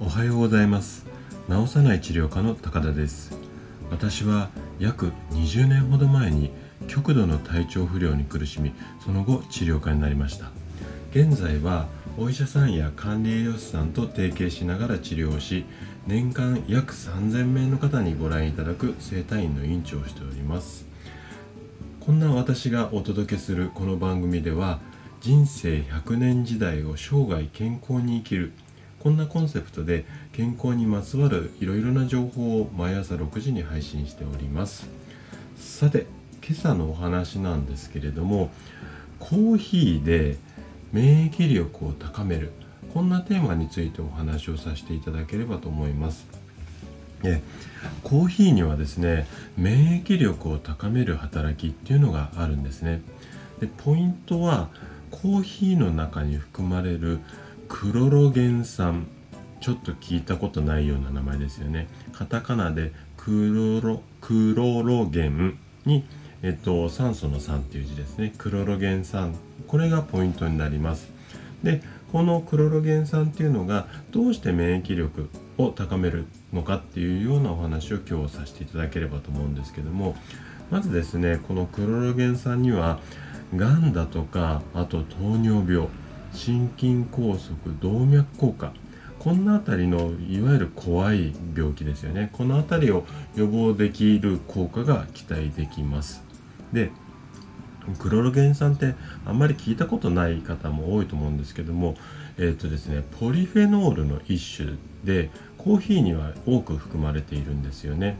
おはようございます。治さない治療科の高田です。私は約20年ほど前に極度の体調不良に苦しみその後治療家になりました。現在はお医者さんや管理栄養士さんと提携しながら治療をし年間約3000名の方にご覧いただく整体院の院長をしております。こんな私がお届けするこの番組では人生100年時代を生涯健康に生きるこんなコンセプトで健康にまつわるいろいろな情報を毎朝6時に配信しております。さて今朝のお話なんですけれどもコーヒーで免疫力を高めるこんなテーマについてお話をさせていただければと思います。でコーヒーにはですね免疫力を高める働きっていうのがあるんですね。でポイントはコーヒーの中に含まれるクロロゲン酸。ちょっと聞いたことないような名前ですよね。カタカナでクロロクロロゲンにえっと、酸素の酸っていう字ですね。クロロゲン酸。これがポイントになります。でこのクロロゲン酸っていうのがどうして免疫力を高めるのかっていうようなお話を今日させていただければと思うんですけどもまずですねこのクロロゲン酸にはがんだとかあと糖尿病心筋梗塞動脈硬化こんな辺りのいわゆる怖い病気ですよね。この辺りを予防できる効果が期待できます。でクロロゲン酸ってあんまり聞いたことない方も多いと思うんですけどもえっ、ー、とですねポリフェノールの一種でコーヒーには多く含まれているんですよね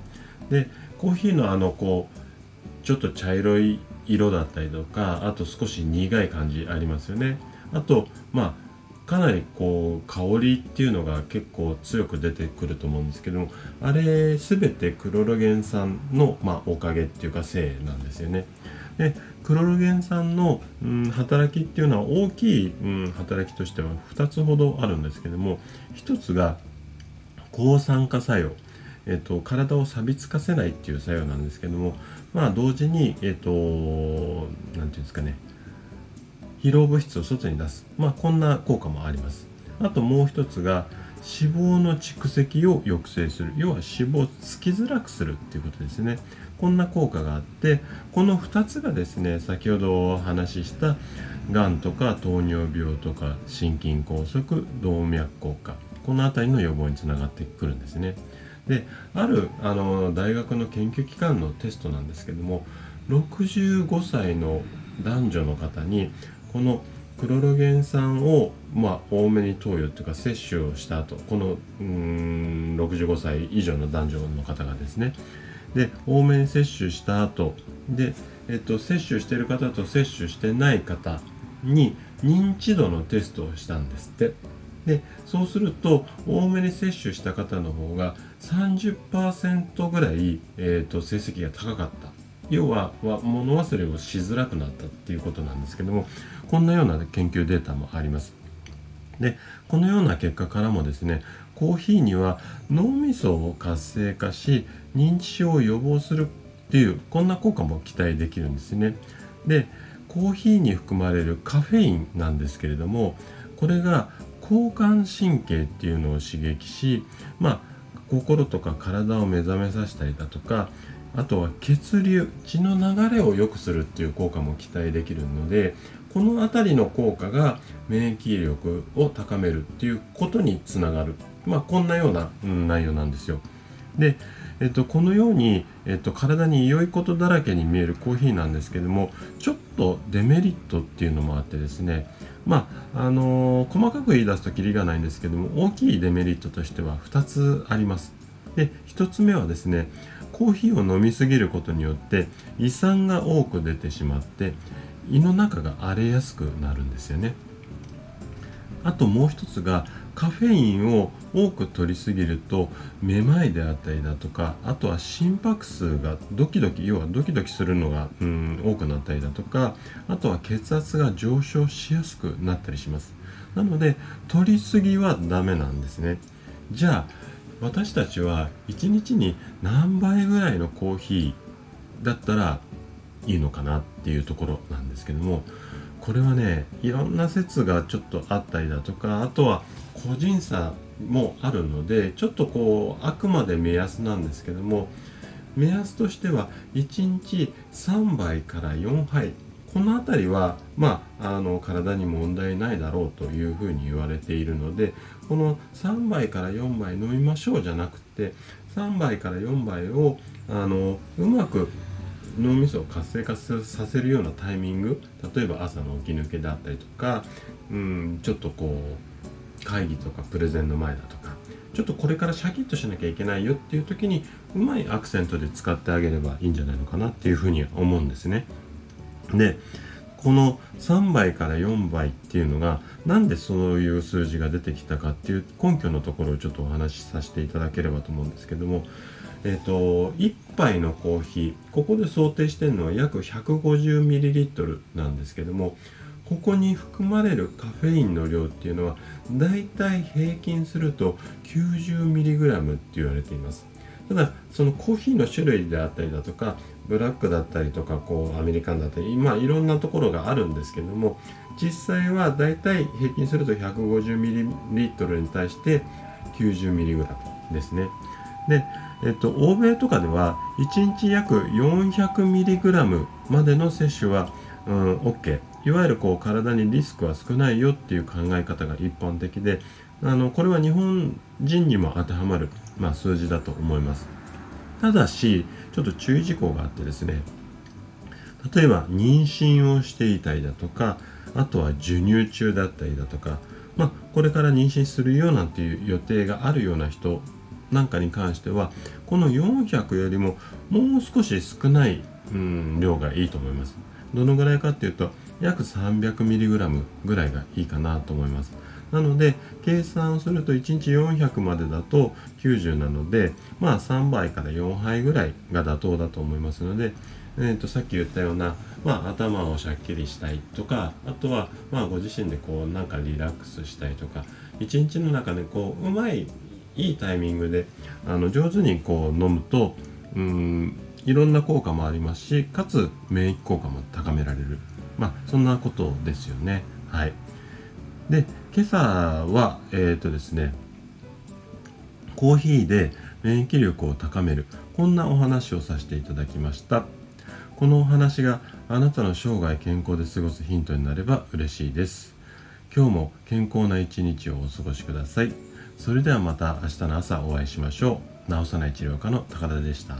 でコーヒーのあのこうちょっと茶色い色だったりとかあと少し苦い感じありますよねあとまあかなりこう香りっていうのが結構強く出てくると思うんですけどもあれ全てクロロゲン酸の、まあ、おかげっていうかせいなんですよね。でクロロゲン酸の、うん、働きっていうのは大きい、うん、働きとしては2つほどあるんですけども1つが抗酸化作用、えっと、体を錆びつかせないっていう作用なんですけどもまあ同時にえっと何て言うんですかね。疲労物質を外に出す、まあ、こんな効果もあります。あともう一つが脂肪の蓄積を抑制する。要は脂肪をつきづらくするっていうことですね。こんな効果があってこの2つがですね先ほどお話ししたがんとか糖尿病とか心筋梗塞動脈硬化。この辺りの予防につながってくるんですね。であるあの大学の研究機関のテストなんですけども65歳の男女の方にこのクロロゲン酸を、まあ、多めに投与というか摂取をした後このうん65歳以上の男女の方がですねで多めに摂取した後で、えっと、摂取してる方と摂取してない方に認知度のテストをしたんですって。でそうすると多めに摂取した方の方が30%ぐらい、えーと成績が高かった。要は物忘れをしづらくなったっていうことなんですけどもこんなような研究データもあります。でこのような結果からもですねコーヒーには脳みそを活性化し認知症を予防するっていうこんな効果も期待できるんですね。でコーヒーに含まれるカフェインなんですけれどもこれが交感神経っていうのを刺激しまあ心とか体を目覚めさせたりだとかあとは血流血の流れを良くするっていう効果も期待できるのでこの辺りの効果が免疫力を高めるっていうことにつながる、まあ、こんなような、うん、内容なんですよ。で、えっと、このように、えっと、体に良いことだらけに見えるコーヒーなんですけどもちょっとデメリットっていうのもあってですねまああのー、細かく言い出すときりがないんですけども大きいデメリットとしては2つあります。で1つ目はですねコーヒーを飲みすぎることによって胃酸が多く出てしまって胃の中が荒れやすくなるんですよねあともう一つがカフェインを多く摂りすぎるとめまいであったりだとかあとは心拍数がドキドキ要はドキドキするのがうん多くなったりだとかあとは血圧が上昇しやすくなったりします。なので摂りすぎはダメなんですね。じゃあ私たちは1日に何杯ぐらいのコーヒーだったらいいのかなっていうところなんですけどもこれはねいろんな説がちょっとあったりだとかあとは個人差もあるのでちょっとこうあくまで目安なんですけども目安としては1日3杯から4杯この辺りは、まあ、あの体に問題ないだろうというふうに言われているのでこの3杯から4杯飲みましょうじゃなくて3杯から4杯をあのうまく脳みそを活性化させるようなタイミング例えば朝の起き抜けであったりとか、うん、ちょっとこう会議とかプレゼンの前だとかちょっとこれからシャキッとしなきゃいけないよっていう時にうまいアクセントで使ってあげればいいんじゃないのかなっていうふうに思うんですね。でこの3倍から4倍っていうのがなんでそういう数字が出てきたかっていう根拠のところをちょっとお話しさせていただければと思うんですけどもえっ、ー、と1杯のコーヒーここで想定してるのは約 150ml なんですけどもここに含まれるカフェインの量っていうのはだいたい平均すると 90mg って言われています。ただそのコーヒーの種類であったりだとかブラックだったりとかこうアメリカンだったりまあいろんなところがあるんですけども実際はだいたい平均すると 150ml に対して 90mg ですね。で、えっと、欧米とかでは1日約 400mg までの摂取は、うん、OK いわゆるこう体にリスクは少ないよっていう考え方が一般的であのこれは日本人にも当てはまる、まあ、数字だと思います。ただしちょっと注意事項があってですね例えば妊娠をしていたりだとかあとは授乳中だったりだとか、まあ、これから妊娠するよなんていう予定があるような人なんかに関してはこの400よりももう少し少ない、うん、量がいいと思います。どのぐらいかっていうと約 300mg ぐらいがいいかなと思います。なので計算すると1日400までだと90なのでまあ3杯から4杯ぐらいが妥当だと思いますので、えー、とさっき言ったような、まあ、頭をしゃっきりしたいとかあとはまあご自身でこうなんかリラックスしたいとか一日の中でこううまいいいタイミングであの上手にこう飲むとうんいろんな効果もありますしかつ免疫効果も高められる。まあそんなことですよね。はい。で今朝はえっ、ー、とですねコーヒーで免疫力を高める。こんなお話をさせていただきました。このお話があなたの生涯健康で過ごすヒントになれば嬉しいです。今日も健康な一日をお過ごしください。それではまた明日の朝お会いしましょう。治さない治療科の高田でした。